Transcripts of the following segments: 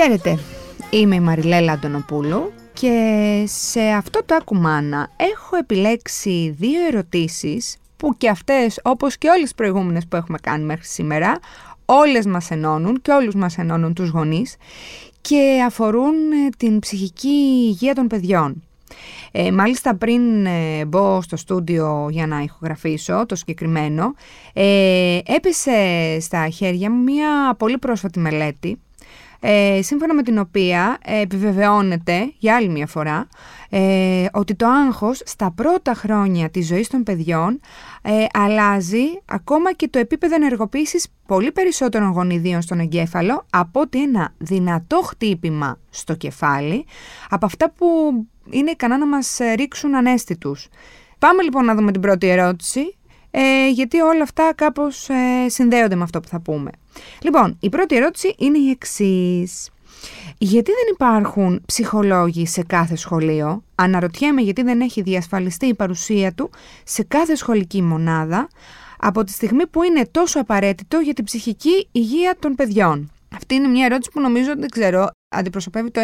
Χαίρετε, είμαι η Μαριλέλα Αντωνοπούλου και σε αυτό το ακουμάνα έχω επιλέξει δύο ερωτήσεις που και αυτές όπως και όλες τις προηγούμενες που έχουμε κάνει μέχρι σήμερα όλες μας ενώνουν και όλους μας ενώνουν τους γονείς και αφορούν ε, την ψυχική υγεία των παιδιών. Ε, μάλιστα πριν ε, μπω στο στούντιο για να ηχογραφήσω το συγκεκριμένο, ε, έπεσε στα χέρια μου μια πολύ πρόσφατη μελέτη ε, σύμφωνα με την οποία ε, επιβεβαιώνεται για άλλη μια φορά ε, ότι το άγχος στα πρώτα χρόνια της ζωής των παιδιών ε, αλλάζει ακόμα και το επίπεδο ενεργοποίησης πολύ περισσότερων γονιδίων στον εγκέφαλο από ότι ένα δυνατό χτύπημα στο κεφάλι από αυτά που είναι ικανά να μας ρίξουν ανέστητους. Πάμε λοιπόν να δούμε την πρώτη ερώτηση ε, γιατί όλα αυτά κάπως ε, συνδέονται με αυτό που θα πούμε. Λοιπόν, η πρώτη ερώτηση είναι η εξής. Γιατί δεν υπάρχουν ψυχολόγοι σε κάθε σχολείο, αναρωτιέμαι γιατί δεν έχει διασφαλιστεί η παρουσία του σε κάθε σχολική μονάδα, από τη στιγμή που είναι τόσο απαραίτητο για την ψυχική υγεία των παιδιών. Αυτή είναι μια ερώτηση που νομίζω, δεν ξέρω, αντιπροσωπεύει το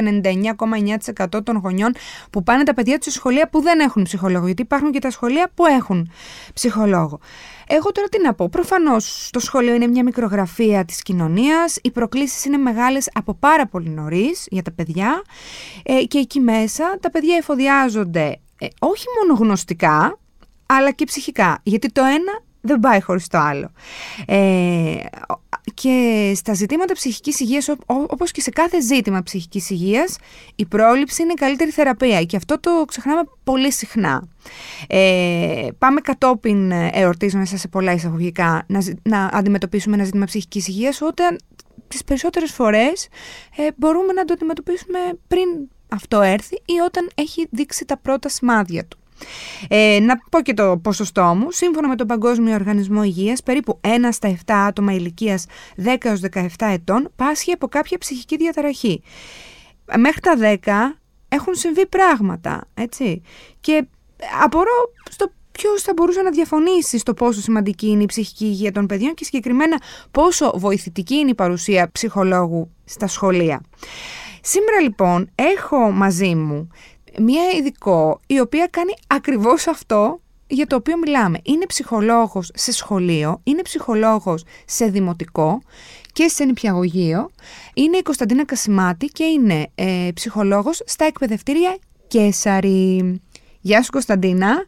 99,9% των γονιών που πάνε τα παιδιά τους σε σχολεία που δεν έχουν ψυχολόγο. Γιατί υπάρχουν και τα σχολεία που έχουν ψυχολόγο. Εγώ τώρα τι να πω. Προφανώς το σχολείο είναι μια μικρογραφία της κοινωνίας. Οι προκλήσεις είναι μεγάλες από πάρα πολύ νωρίς για τα παιδιά. Ε, και εκεί μέσα τα παιδιά εφοδιάζονται ε, όχι μόνο γνωστικά, αλλά και ψυχικά. Γιατί το ένα δεν πάει χωρίς το άλλο. Ε, και στα ζητήματα ψυχικής υγείας, όπως και σε κάθε ζήτημα ψυχικής υγείας, η πρόληψη είναι η καλύτερη θεραπεία και αυτό το ξεχνάμε πολύ συχνά. Ε, πάμε κατόπιν εορτής μέσα σε πολλά εισαγωγικά να, να αντιμετωπίσουμε ένα ζήτημα ψυχικής υγείας όταν τις περισσότερες φορές ε, μπορούμε να το αντιμετωπίσουμε πριν αυτό έρθει ή όταν έχει δείξει τα πρώτα σημάδια του. Ε, να πω και το ποσοστό μου. Σύμφωνα με τον Παγκόσμιο Οργανισμό Υγείας, περίπου 1 στα 7 άτομα ηλικίας 10-17 ετών πάσχει από κάποια ψυχική διαταραχή. Μέχρι τα 10 έχουν συμβεί πράγματα, έτσι. Και απορώ στο ποιος θα μπορούσε να διαφωνήσει στο πόσο σημαντική είναι η ψυχική υγεία των παιδιών και συγκεκριμένα πόσο βοηθητική είναι η παρουσία ψυχολόγου στα σχολεία. Σήμερα λοιπόν έχω μαζί μου μία ειδικό η οποία κάνει ακριβώς αυτό για το οποίο μιλάμε. Είναι ψυχολόγος σε σχολείο, είναι ψυχολόγος σε δημοτικό και σε νηπιαγωγείο. Είναι η Κωνσταντίνα Κασιμάτη και είναι ε, ψυχολόγος στα εκπαιδευτήρια Κέσαρη. Γεια σου Κωνσταντίνα.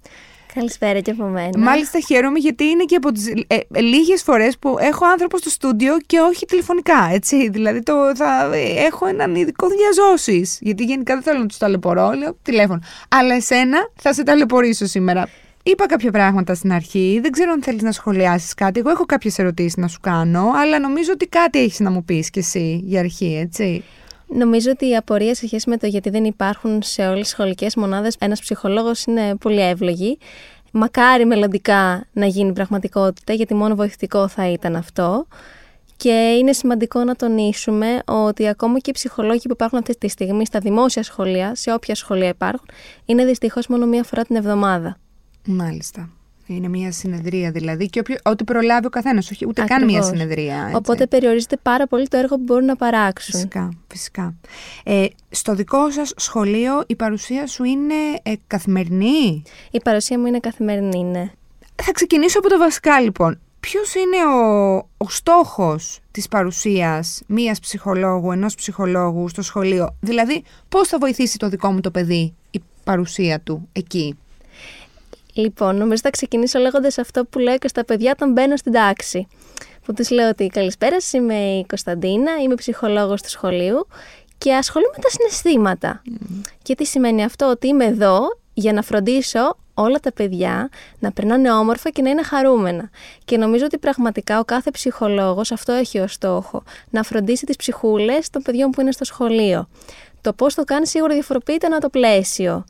Καλησπέρα και από μένα. Μάλιστα χαίρομαι γιατί είναι και από τις ε, λίγες φορές που έχω άνθρωπο στο στούντιο και όχι τηλεφωνικά, έτσι. Δηλαδή το, θα έχω έναν ειδικό διαζώσεις, γιατί γενικά δεν θέλω να τους ταλαιπωρώ, λέω τηλέφωνο. Αλλά εσένα θα σε ταλαιπωρήσω σήμερα. Είπα κάποια πράγματα στην αρχή. Δεν ξέρω αν θέλεις να σχολιάσεις κάτι. Εγώ έχω κάποιες ερωτήσεις να σου κάνω, αλλά νομίζω ότι κάτι έχεις να μου πεις κι εσύ για αρχή, έτσι. Νομίζω ότι η απορία σε σχέση με το γιατί δεν υπάρχουν σε όλες τις σχολικές μονάδες ένας ψυχολόγος είναι πολύ εύλογη. Μακάρι μελλοντικά να γίνει πραγματικότητα, γιατί μόνο βοηθητικό θα ήταν αυτό. Και είναι σημαντικό να τονίσουμε ότι ακόμα και οι ψυχολόγοι που υπάρχουν αυτή τη στιγμή στα δημόσια σχολεία, σε όποια σχολεία υπάρχουν, είναι δυστυχώς μόνο μία φορά την εβδομάδα. Μάλιστα. Είναι μια συνεδρία δηλαδή και όποιο, ό,τι προλάβει ο καθένας, όχι ούτε καν μια συνεδρία. Έτσι. Οπότε περιορίζεται πάρα πολύ το έργο που μπορούν να παράξουν. Φυσικά. φυσικά. Ε, στο δικό σας σχολείο η παρουσία σου είναι ε, καθημερινή; Η παρουσία μου είναι καθημερινή, ναι. Θα ξεκινήσω από το βασικά λοιπόν. Ποιος είναι ο, ο στόχος της παρουσίας μίας ψυχολόγου, ενός ψυχολόγου στο σχολείο, Δηλαδή, πώς θα βοηθήσει το δικό μου το παιδί η παρουσία του εκεί; Λοιπόν, νομίζω θα ξεκινήσω λέγοντας αυτό που λέω και στα παιδιά όταν μπαίνω στην τάξη. Που τους λέω ότι καλησπέρα, είμαι η Κωνσταντίνα, είμαι ψυχολόγος του σχολείου και ασχολούμαι με τα συναισθήματα. Και τι σημαίνει αυτό, ότι είμαι εδώ για να φροντίσω όλα τα παιδιά να περνάνε όμορφα και να είναι χαρούμενα. Και νομίζω ότι πραγματικά ο κάθε ψυχολόγος αυτό έχει ως στόχο, να φροντίσει τις ψυχούλες των παιδιών που είναι στο σχολείο. Το πώς το κάνει σίγουρα διαφοροποιείται ένα το πλαίσιο.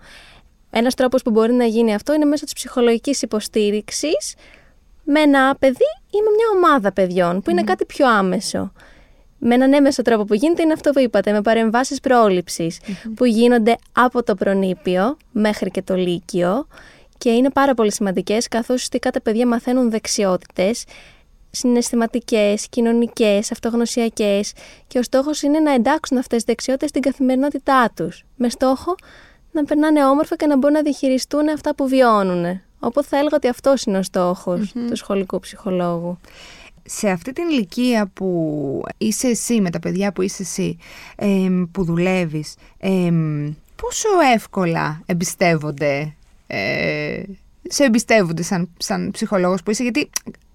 Ένας τρόπος που μπορεί να γίνει αυτό είναι μέσω της ψυχολογικής υποστήριξης με ένα παιδί ή με μια ομάδα παιδιών, που είναι κάτι πιο άμεσο. Με έναν έμεσο τρόπο που γίνεται είναι αυτό που είπατε, με παρεμβάσεις που γίνονται από το προνήπιο μέχρι και το λύκειο και είναι πάρα πολύ σημαντικές, καθώς ουσιαστικά τα παιδιά μαθαίνουν δεξιότητες συναισθηματικές, κοινωνικές, αυτογνωσιακές και ο στόχος είναι να εντάξουν αυτές τις δεξιότητες στην καθημερινότητά τους με στόχο να περνάνε όμορφα και να μπορούν να διαχειριστούν αυτά που βιώνουν. Οπότε θα έλεγα ότι αυτός είναι ο στοχος του σχολικού ψυχολόγου. Σε αυτή την ηλικία που είσαι εσύ, με τα παιδιά που είσαι εσύ, που δουλεύεις, πόσο εύκολα εμπιστεύονται, ε, σε εμπιστεύονται σαν, σαν ψυχολόγος που είσαι, γιατί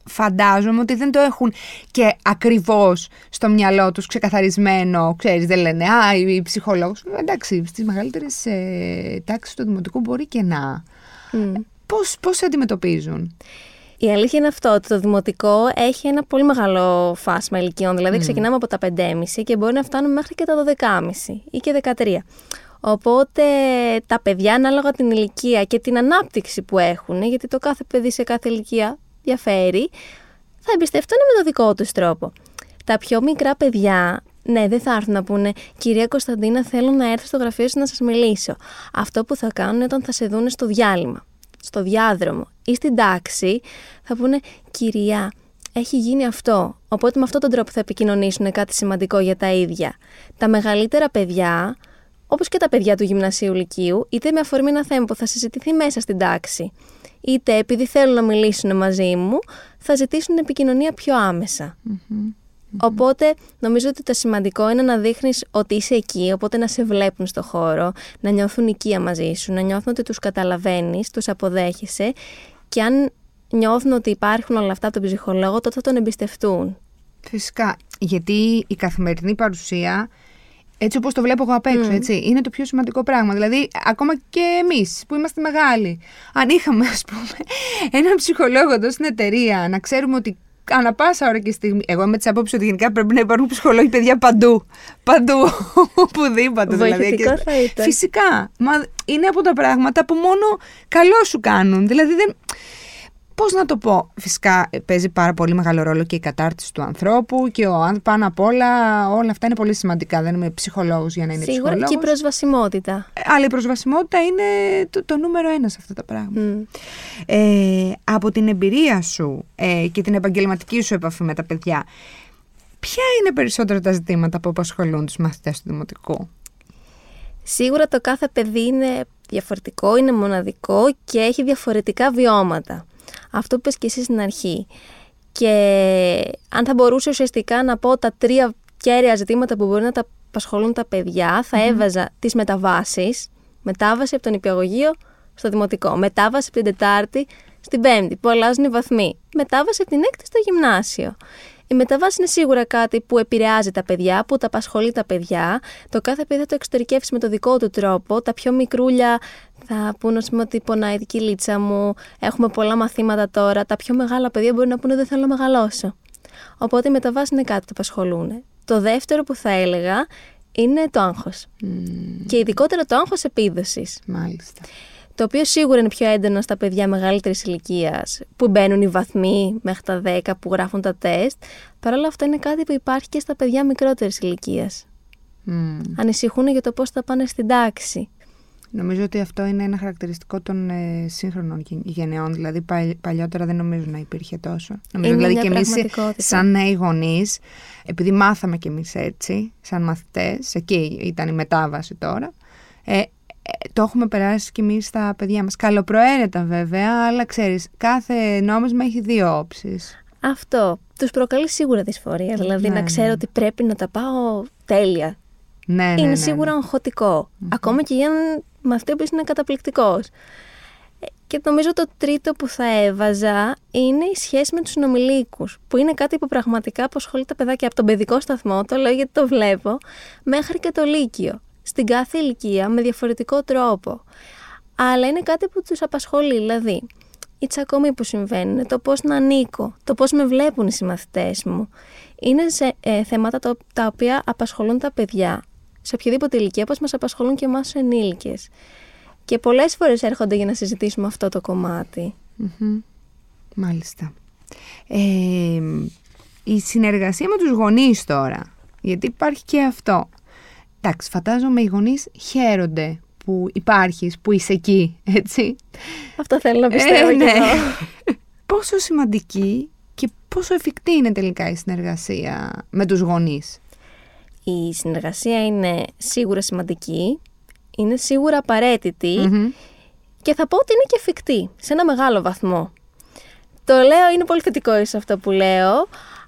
φαντάζομαι ότι δεν το έχουν και ακριβώς στο μυαλό τους ξεκαθαρισμένο, ξέρεις, δεν λένε «Α, η ψυχολόγος». Εντάξει, στις μεγαλύτερες ε, τάξεις του δημοτικού μπορεί και να. Mm. Πώς, πώς αντιμετωπίζουν; Η αλήθεια είναι αυτό, ότι το δημοτικό έχει ένα πολύ μεγάλο φάσμα ηλικιών. Δηλαδή, ξεκινάμε από τα 5,5 και μπορεί να φτάνουμε μέχρι και τα 12,5 ή και 13. Οπότε τα παιδιά, ανάλογα την ηλικία και την ανάπτυξη που έχουν, γιατί το κάθε παιδί σε κάθε ηλικία διαφέρει, θα εμπιστευτούν με το δικό τους τρόπο. Τα πιο μικρά παιδιά, ναι, δεν θα έρθουν να πούνε Κυρία Κωνσταντίνα, θέλω να έρθω στο γραφείο σου να σας μιλήσω. Αυτό που θα κάνουν όταν θα σε δουν στο διάλειμμα, στο διάδρομο ή στην τάξη, θα πούνε Κυρία, έχει γίνει αυτό. Οπότε με αυτόν τον τρόπο θα επικοινωνήσουν κάτι σημαντικό για τα ίδια. Τα μεγαλύτερα παιδιά, όπως και τα παιδιά του γυμνασίου Λυκείου, είτε με αφορμή ένα θέμα που θα συζητηθεί μέσα στην τάξη, είτε επειδή θέλουν να μιλήσουν μαζί μου, θα ζητήσουν επικοινωνία πιο αμεσα Οπότε νομίζω ότι το σημαντικό είναι να δείχνεις ότι είσαι εκεί, οπότε να σε βλέπουν στο χώρο, να νιώθουν οικία μαζί σου, να νιώθουν ότι τους καταλαβαίνεις, τους αποδέχεσαι και αν νιώθουν ότι υπάρχουν όλα αυτά από τον ψυχολόγο, τότε θα τον εμπιστευτούν. Φυσικά, γιατί η καθημερινή παρουσία έτσι όπως το βλέπω εγώ απ' έξω, έτσι. Είναι το πιο σημαντικό πράγμα. Δηλαδή, ακόμα και εμείς που είμαστε μεγάλοι, αν είχαμε, ας πούμε, έναν ψυχολόγο εδώ στην εταιρεία, να ξέρουμε ότι ανά πάσα ώρα και στιγμή. Εγώ είμαι της απόψης ότι γενικά πρέπει να υπάρχουν ψυχολόγοι παιδιά παντού. Παντού. Οπουδήποτε δηλαδή. θα ήταν. Φυσικά. Μα είναι από τα πράγματα που μόνο καλό σου κάνουν. Δηλαδή δεν. Πώς να το πω, φυσικά παίζει πάρα πολύ μεγάλο ρόλο και η κατάρτιση του ανθρώπου και ο, πάνω απ' όλα όλα αυτά είναι πολύ σημαντικά. Δεν είμαι ψυχολόγος για να είναι Σίγουρα ψυχολόγος. και η προσβασιμότητα. Ε, αλλά η προσβασιμότητα είναι το, το νούμερο ένα σε αυτά τα πράγματα. Ε, από την εμπειρία σου ε, και την επαγγελματική σου επαφή με τα παιδιά, ποια είναι περισσότερα τα ζητήματα που απασχολούν τους μαθητές του Δημοτικού; Σίγουρα το κάθε παιδί είναι διαφορετικό, είναι μοναδικό και έχει διαφορετικά βιώματα αυτό που είπες και εσύ στην αρχή. Και αν θα μπορούσε ουσιαστικά να πω τα τρία κέρια ζητήματα που μπορεί να τα απασχολούν τα παιδιά, θα έβαζα τις μεταβάσεις, μετάβαση από τον υπηαγωγείο στο δημοτικό, μετάβαση από την Τετάρτη στην Πέμπτη, που αλλάζουν οι βαθμοί, μετάβαση από την Έκτη στο γυμνάσιο. Η μεταβάση είναι σίγουρα κάτι που επηρεάζει τα παιδιά, που τα απασχολεί τα παιδιά. Το κάθε παιδί θα το εξωτερικεύσει με το δικό του τρόπο. Τα πιο μικρούλια θα πούνε πούμε, ότι πονάει η κυλίτσα μου, έχουμε πολλά μαθήματα τώρα. Τα πιο μεγάλα παιδιά μπορεί να πούνε δεν θέλω να μεγαλώσω. Οπότε οι μεταβάσεις είναι κάτι που απασχολούν. Το δεύτερο που θα έλεγα είναι το άγχος. Και ειδικότερα το άγχος επίδοσης. Μάλιστα το οποίο σίγουρα είναι πιο έντονο στα παιδιά μεγαλύτερης ηλικίας, που μπαίνουν οι βαθμοί μέχρι τα 10, που γράφουν τα τεστ. Παρ' όλα αυτά είναι κάτι που υπάρχει και στα παιδιά μικρότερης ηλικίας. Mm. Ανησυχούν για το πώς θα πάνε στην τάξη. Νομίζω ότι αυτό είναι ένα χαρακτηριστικό των ε, σύγχρονων γενεών. Δηλαδή, παλιότερα δεν νομίζω να υπήρχε τόσο. Νομίζω είναι δηλαδή και εμείς, σαν νέοι γονείς, επειδή μάθαμε κι εμείς έτσι, σαν μαθητές, εκεί ήταν η μετάβαση τώρα. Ε, το έχουμε περάσει κι εμείς στα παιδιά μας. Καλοπροαίρετα βέβαια, αλλά ξέρεις, κάθε νόμισμα έχει δύο όψεις. Αυτό. Τους προκαλεί σίγουρα δυσφορία, δηλαδή ναι, να ξέρω ναι. ότι πρέπει να τα πάω τέλεια. Ναι, ναι, είναι ναι, σίγουρα αγχωτικό. Ακόμα και για έναν μαθητή που είναι καταπληκτικός. Ε, και νομίζω το τρίτο που θα έβαζα είναι η σχέση με τους συνομιλίκους, που είναι κάτι που πραγματικά αποσχολεί τα παιδάκια από τον παιδικό σταθμό, το λέω γιατί το βλέπω, μέχρι και το λύκειο στην κάθε ηλικία με διαφορετικό τρόπο. Αλλά είναι κάτι που τους απασχολεί, δηλαδή οι τσακωμοί που συμβαίνουν, το πώς να ανήκω, το πώς με βλέπουν οι συμμαθητές μου. Είναι σε, ε, θέματα τα, τα οποία απασχολούν τα παιδιά σε οποιαδήποτε ηλικία, όπως μας απασχολούν και εμάς τους ενήλικες. Και πολλές φορές έρχονται για να συζητήσουμε αυτό το κομματι Μάλιστα. Ε, η συνεργασία με τους γονείς τώρα, γιατί υπάρχει και αυτό. Εντάξει, φαντάζομαι οι γονείς χαίρονται που υπάρχεις, που είσαι εκεί, έτσι. Αυτό θέλω να πιστεύω ε, ναι. Πόσο σημαντική και πόσο εφικτή είναι τελικά η συνεργασία με τους γονείς; Η συνεργασία είναι σίγουρα σημαντική, είναι σίγουρα και θα πω ότι είναι και εφικτή σε ένα μεγάλο βαθμό. Το λέω, είναι πολύ θετικό σε αυτό που λέω,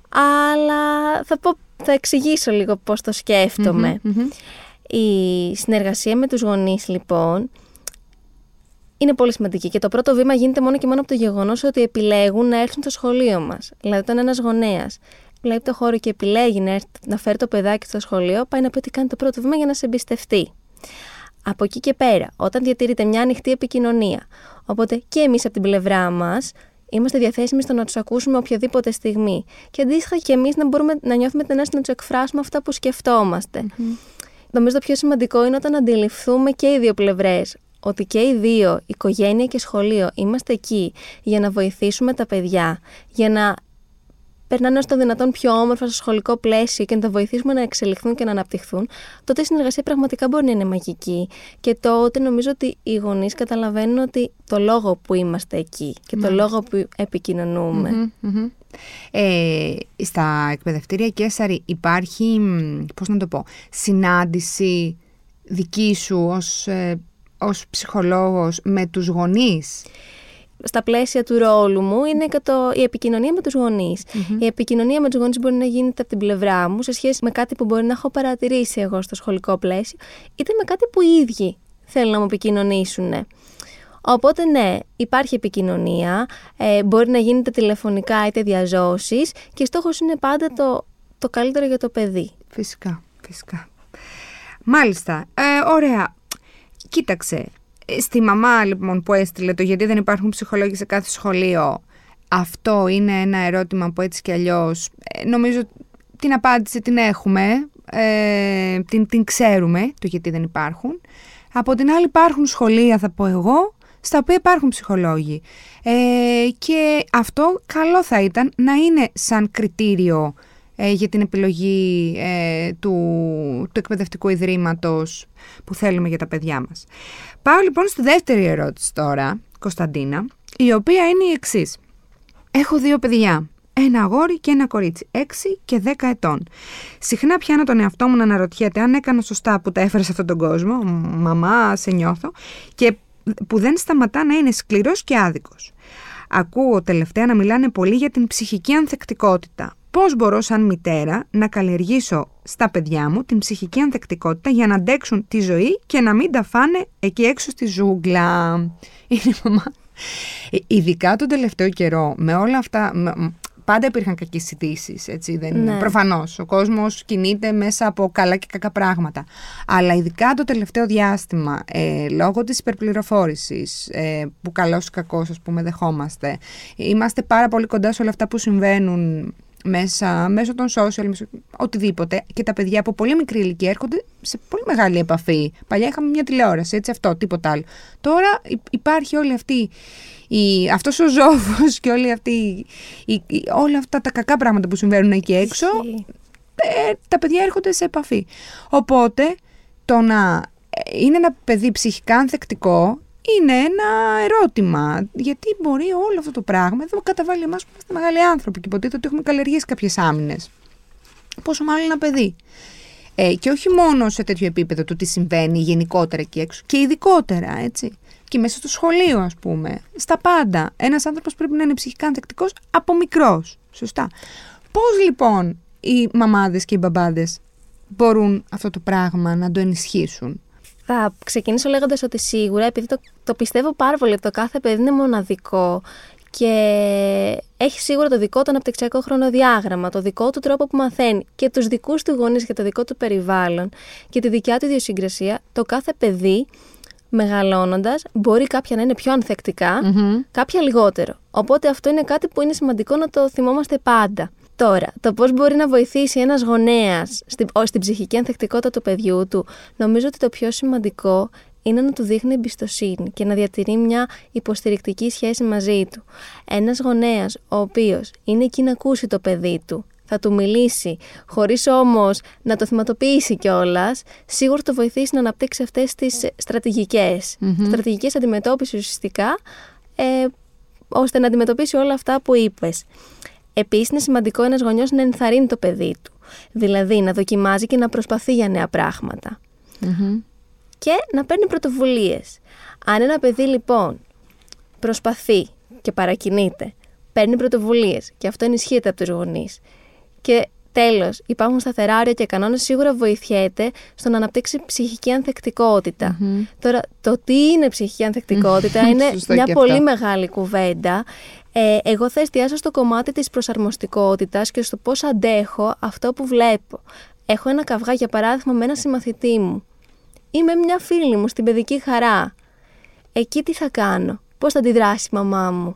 αλλά θα, πω, θα εξηγήσω λίγο πώς το σκεφτομαι Η συνεργασία με τους γονείς λοιπόν είναι πολύ σημαντική και το πρώτο βήμα γίνεται μόνο και μόνο από το γεγονός ότι επιλέγουν να έρθουν στο σχολείο μας. Δηλαδή όταν ένας γονέας βλέπει το χώρο και επιλέγει να, έρθει, να φέρει το παιδάκι στο σχολείο, πάει να πει ότι κάνει το πρώτο βήμα για να σε εμπιστευτεί. Από εκεί και πέρα, όταν διατηρείται μια ανοιχτή επικοινωνία, οπότε και εμείς από την πλευρά μας είμαστε διαθέσιμοι στο να τους ακούσουμε οποιαδήποτε στιγμή. Και αντίστοιχα και εμείς να μπορούμε να νιώθουμε την να τους εκφράσουμε αυτά που σκεφτόμαστε. Mm-hmm. Νομίζω το πιο σημαντικό είναι όταν αντιληφθούμε και οι δύο πλευρές. Ότι και οι δύο, οικογένεια και σχολείο, είμαστε εκεί για να βοηθήσουμε τα παιδιά, για να περνάνε ως το δυνατόν πιο όμορφα στο σχολικό πλαίσιο και να τα βοηθήσουμε να εξελιχθούν και να αναπτυχθούν, τότε η συνεργασία πραγματικά μπορεί να είναι μαγική. Και τότε νομίζω ότι οι γονείς καταλαβαίνουν ότι το λόγο που είμαστε εκεί και το λόγο που επικοινωνούμε. Ε, στα εκπαιδευτήρια Κέσσαρη υπάρχει, πώς να το πω, συνάντηση δική σου ως, ε, ως ψυχολόγος με τους γονείς; Στα πλαίσια του ρόλου μου είναι το, η επικοινωνία με τους γονεις Η επικοινωνία με τους γονείς μπορεί να γίνεται από την πλευρά μου σε σχέση με κάτι που μπορεί να έχω παρατηρήσει εγώ στο σχολικό πλαίσιο, είτε με κάτι που οι ίδιοι θέλουν να μου επικοινωνήσουν. Οπότε ναι, υπάρχει επικοινωνία, ε, μπορεί να γίνεται τηλεφωνικά είτε διαζώσεις και στόχος είναι πάντα το, το καλύτερο για το παιδί. Φυσικά, φυσικά. Μάλιστα, ε, ωραία. Κοίταξε, Στη μαμά λοιπόν που έστειλε το γιατί δεν υπάρχουν ψυχολόγοι σε κάθε σχολείο, αυτό είναι ένα ερώτημα που έτσι κι αλλιώς ε, νομίζω την απάντηση την έχουμε, ε, την, την ξέρουμε το γιατί δεν υπάρχουν. Από την άλλη υπάρχουν σχολεία θα πω εγώ, στα οποία υπάρχουν ψυχολόγοι. Ε, και αυτό καλό θα ήταν να είναι σαν κριτήριο ε, για την επιλογή ε, του, του εκπαιδευτικού ιδρύματος που θέλουμε για τα παιδιά μας. Πάω λοιπόν στη δεύτερη ερώτηση τώρα, Κωνσταντίνα, η οποία είναι η εξής. Έχω δύο παιδιά, ένα αγόρι και ένα κορίτσι, 6 και 10 ετών. Συχνά πιάνω τον εαυτό μου να αναρωτιέται αν έκανα σωστά που τα έφερα σε αυτόν τον κόσμο, μαμά, σε νιώθω, και που δεν σταματά να είναι σκληρός και άδικος. Ακούω τελευταία να μιλάνε πολύ για την ψυχική ανθεκτικότητα, πώς μπορώ σαν μητέρα να καλλιεργήσω στα παιδιά μου την ψυχική ανθεκτικότητα για να αντέξουν τη ζωή και να μην τα φάνε εκεί έξω στη ζούγκλα; Είναι μαμά. Ε, ειδικά τον τελευταίο καιρό, με όλα αυτά, πάντα υπήρχαν κακές ειδήσει. Έτσι, δεν ναι. Προφανώς. Ο κόσμος κινείται μέσα από καλά και κακά πράγματα. Αλλά ειδικά το τελευταίο διάστημα, ε, λόγω της υπερπληροφόρησης, ε, που καλός ή κακός, ας πούμε, δεχόμαστε, είμαστε πάρα πολύ κοντά σε όλα αυτά που συμβαίνουν μέσα, μέσω των social, μέσω, οτιδήποτε. Και τα παιδιά από πολύ μικρή ηλικία έρχονται σε πολύ μεγάλη επαφή. Παλιά είχαμε μια τηλεόραση, έτσι αυτό, τίποτα άλλο. Τώρα υπάρχει όλη αυτή, η, αυτός ο ζώβος και όλη αυτή, η, όλα αυτά τα κακά πράγματα που συμβαίνουν εκεί έξω, ε, τα παιδιά έρχονται σε επαφή. Οπότε, το να είναι ένα παιδί ψυχικά ανθεκτικό είναι ένα ερώτημα. Γιατί μπορεί όλο αυτό το πράγμα εδώ καταβάλει εμάς που είμαστε μεγάλοι άνθρωποι και υποτίθεται ότι έχουμε καλλιεργήσει κάποιες άμυνες. Πόσο μάλλον ένα παιδί. Ε, και όχι μόνο σε τέτοιο επίπεδο του τι συμβαίνει γενικότερα εκεί έξω, και ειδικότερα, έτσι. Και μέσα στο σχολείο, ας πούμε. Στα πάντα. Ένας άνθρωπος πρέπει να είναι ψυχικά ανθεκτικός από μικρός. Σωστά. Πώς λοιπόν οι μαμάδες και οι μπαμπάδες μπορούν αυτό το πράγμα να το ενισχύσουν; Θα ξεκινήσω λέγοντας ότι σίγουρα, επειδή το, το πιστεύω πάρα πολύ ότι το κάθε παιδί είναι μοναδικό και έχει σίγουρα το δικό του αναπτυξιακό χρονοδιάγραμμα, το δικό του τρόπο που μαθαίνει και τους δικούς του γονείς και το δικό του περιβάλλον και τη δικιά του ιδιοσυγκρασία, το κάθε παιδί μεγαλώνοντας μπορεί κάποια να είναι πιο ανθεκτικα κάποια λιγότερο. Οπότε αυτό είναι κάτι που είναι σημαντικό να το θυμόμαστε πάντα. Τώρα, το πώς μπορεί να βοηθήσει ένας γονέας στην, στην ψυχική ανθεκτικότητα του παιδιού του, νομίζω ότι το πιο σημαντικό είναι να του δείχνει εμπιστοσύνη και να διατηρεί μια υποστηρικτική σχέση μαζί του. Ένας γονέας ο οποίος είναι εκεί να ακούσει το παιδί του, θα του μιλήσει, χωρίς όμως να το θυματοποιήσει κιόλας, σίγουρα το βοηθήσει να αναπτύξει αυτές τις στρατηγικές, mm-hmm. στρατηγικές αντιμετώπισης ουσιαστικά, ε, ώστε να αντιμετωπίσει όλα αυτά που είπες. Επίσης, είναι σημαντικό ένας γονιός να ενθαρρύνει το παιδί του. Δηλαδή, να δοκιμάζει και να προσπαθεί για νέα Και να παίρνει πρωτοβουλίες. Αν ένα παιδί λοιπόν προσπαθεί και παρακινείται, παίρνει πρωτοβουλίες και αυτό ενισχύεται από τους γονείς. Και τέλος, υπάρχουν σταθερά όρια και κανόνες, σίγουρα βοηθιέται στο να αναπτύξει ψυχική Τώρα, το τι είναι ψυχική ανθεκτικότητα είναι μια πολύ μεγάλη κουβέντα. Ε, εγώ θα εστιάσω στο κομμάτι της προσαρμοστικότητας και στο πώς αντέχω αυτό που βλέπω. Έχω ένα καυγά, για παράδειγμα, με ένα συμμαθητή μου. Είμαι μια φίλη μου στην παιδική χαρά. Εκεί τι θα κάνω, πώς θα αντιδράσει η μαμά μου;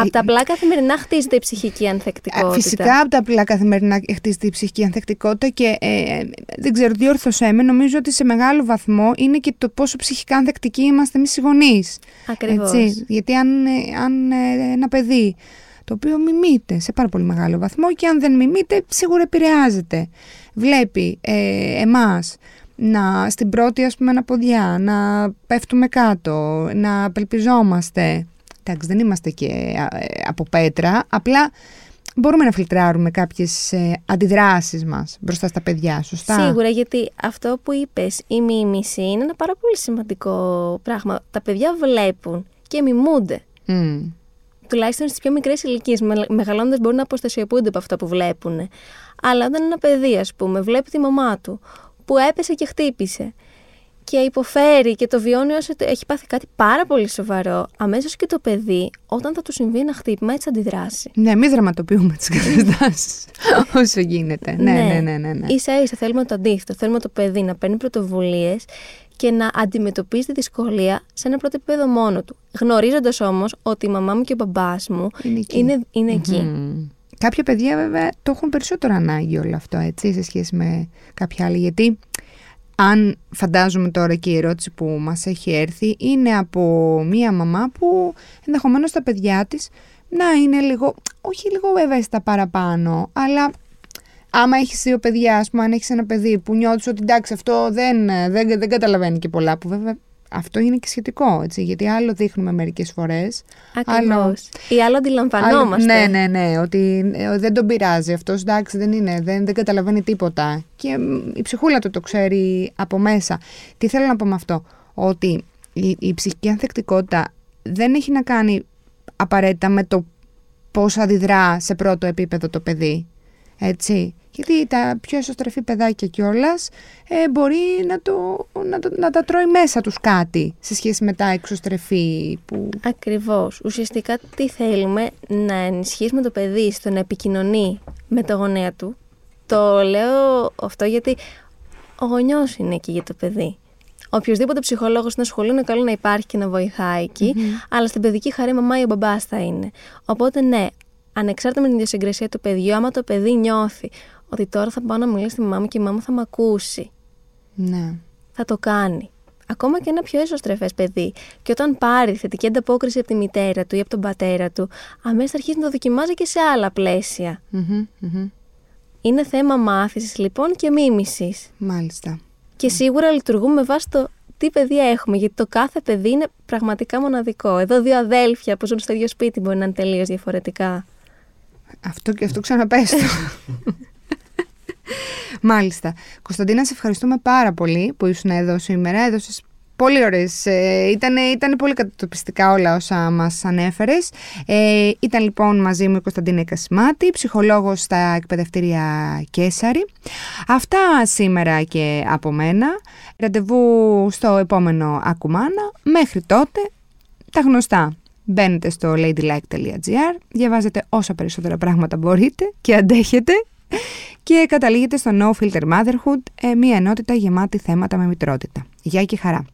Από τα απλά καθημερινά χτίζεται η ψυχική ανθεκτικότητα. Φυσικά από τα απλά καθημερινά χτίζεται η ψυχική ανθεκτικότητα και ε, δεν ξέρω, διόρθωσέ με, νομίζω ότι σε μεγάλο βαθμό είναι και το πόσο ψυχικά ανθεκτικοί είμαστε εμείς οι γονείς. Ακριβώς. Γιατί αν, ε, αν ε, ένα παιδί το οποίο μιμείται σε πάρα πολύ μεγάλο βαθμό και αν δεν μιμείται σίγουρα επηρεάζεται. Βλέπει ε, εμάς να στην πρώτη ας πούμε αναποδιά, να πέφτουμε κάτω, να απελπιζόμαστε, εντάξει δεν είμαστε και ε, από πέτρα, απλά μπορούμε να φιλτράρουμε κάποιες ε, αντιδράσεις μας μπροστά στα παιδιά, σωστά; Σίγουρα, γιατί αυτό που είπες, η μίμηση είναι ένα πάρα πολύ σημαντικό πράγμα. Τα παιδιά βλέπουν και μιμούνται. Mm. Τουλάχιστον στις πιο μικρές ηλικίες. Μεγαλώνοντας μπορεί να αποστασιοποιούνται από αυτά που βλέπουν. Αλλά όταν ένα παιδί, ας πούμε, βλέπει τη μαμά του που έπεσε και χτύπησε και υποφέρει και το βιώνει όσο έχει πάθει κάτι πάρα πολύ σοβαρό, αμέσως και το παιδί, όταν θα του συμβεί ένα χτύπημα, έτσι αντιδράσει. Ναι, μην δραματοποιούμε τις καταστάσεις όσο γίνεται. Ναι, ναι, ναι. ναι, ναι. σα ίσα θέλουμε το αντίθετο. Θέλουμε το παιδί να παίρνει πρωτοβουλίες και να αντιμετωπίζει τη δυσκολία σε ένα πρώτο επίπεδο μόνο του. Γνωρίζοντας όμως ότι η μαμά μου και ο μπαμπάς μου είναι εκεί. Είναι, είναι εκεί. Κάποια παιδιά βέβαια το έχουν περισσότερο ανάγκη όλο αυτό έτσι σε σχέση με κάποια άλλη γιατί αν φαντάζομαι τώρα και η ερώτηση που μας έχει έρθει είναι από μία μαμά που ενδεχομένως τα παιδιά της να είναι λίγο, όχι λίγο ευαίσθητα παραπάνω, αλλά άμα έχεις δύο παιδιά, ας πούμε, αν έχεις ένα παιδί που νιώθεις ότι εντάξει αυτό δεν, δεν, δεν καταλαβαίνει και πολλά, που βέβαια αυτό είναι και σχετικό, έτσι, γιατί άλλο δείχνουμε μερικές φορές. Ακριβώς. Ή άλλο αντιλαμβανόμαστε. ναι, ναι, ναι, ότι ε, δεν τον πειράζει αυτός, εντάξει, δεν είναι, δεν, δεν καταλαβαίνει τίποτα. Και η ψυχούλα του το ξέρει από μέσα. Τι θέλω να πω με αυτό, ότι η, η ψυχική ανθεκτικότητα δεν έχει να κάνει απαραίτητα με το πώς αντιδρά σε πρώτο επίπεδο το παιδί. Έτσι. Γιατί τα πιο εσωστρεφή παιδάκια κιόλας ε, μπορεί να, το, να, το, να τα τρώει μέσα τους κάτι σε σχέση με τα εξωστρεφή που... Ακριβώς. Ουσιαστικά τι θέλουμε; Να ενισχύσουμε το παιδί στο να επικοινωνεί με το γονέα του. Το λέω αυτό γιατί ο γονιός είναι εκεί για το παιδί. Οποιοδήποτε ψυχολόγος στην σχολείο είναι καλό να υπάρχει και να βοηθάει εκεί, αλλά στην παιδική χαρή η μαμά ή ο μπαμπάς θα είναι. Οπότε ναι, ανεξάρτητα με την ιδιοσυγκρασία του παιδιού, άμα το παιδί νιώθει ότι τώρα θα πάω να μιλήσω στη μαμά μου και η μάμα θα με ακούσει. Ναι. Θα το κάνει. Ακόμα και ένα πιο εσωστρεφές παιδί. Και όταν πάρει θετική ανταπόκριση από τη μητέρα του ή από τον πατέρα του, αμέσως θα αρχίσει να το δοκιμάζει και σε άλλα Είναι θέμα μάθησης λοιπόν και μίμησης. Μάλιστα. Και σίγουρα λειτουργούμε με βάση το τι παιδεία έχουμε, γιατί το κάθε παιδί είναι πραγματικά μοναδικό. Εδώ δύο αδέλφια που ζουν στο ίδιο σπίτι μπορεί να είναι τελείως διαφορετικά. Αυτό και αυτό ξαναπέστο. Μάλιστα. Κωνσταντίνα, σε ευχαριστούμε πάρα πολύ που ήσουν εδώ σήμερα. Έδωσες πολύ ωραίες. Ε, ήταν, πολύ κατατοπιστικά όλα όσα μας ανέφερες. Ε, ήταν λοιπόν μαζί μου η Κωνσταντίνα Κασιμάτη, ψυχολόγος στα εκπαιδευτήρια Κέσαρη. Αυτά σήμερα και από μένα. Ραντεβού στο επόμενο Ακουμάνα. Μέχρι τότε, τα γνωστά. Μπαίνετε στο ladylike.gr, διαβάζετε όσα περισσότερα πράγματα μπορείτε και αντέχετε και καταλήγετε στο No Filter Motherhood, ε, μια ενότητα γεμάτη θέματα με μητρότητα. Γεια και χαρά!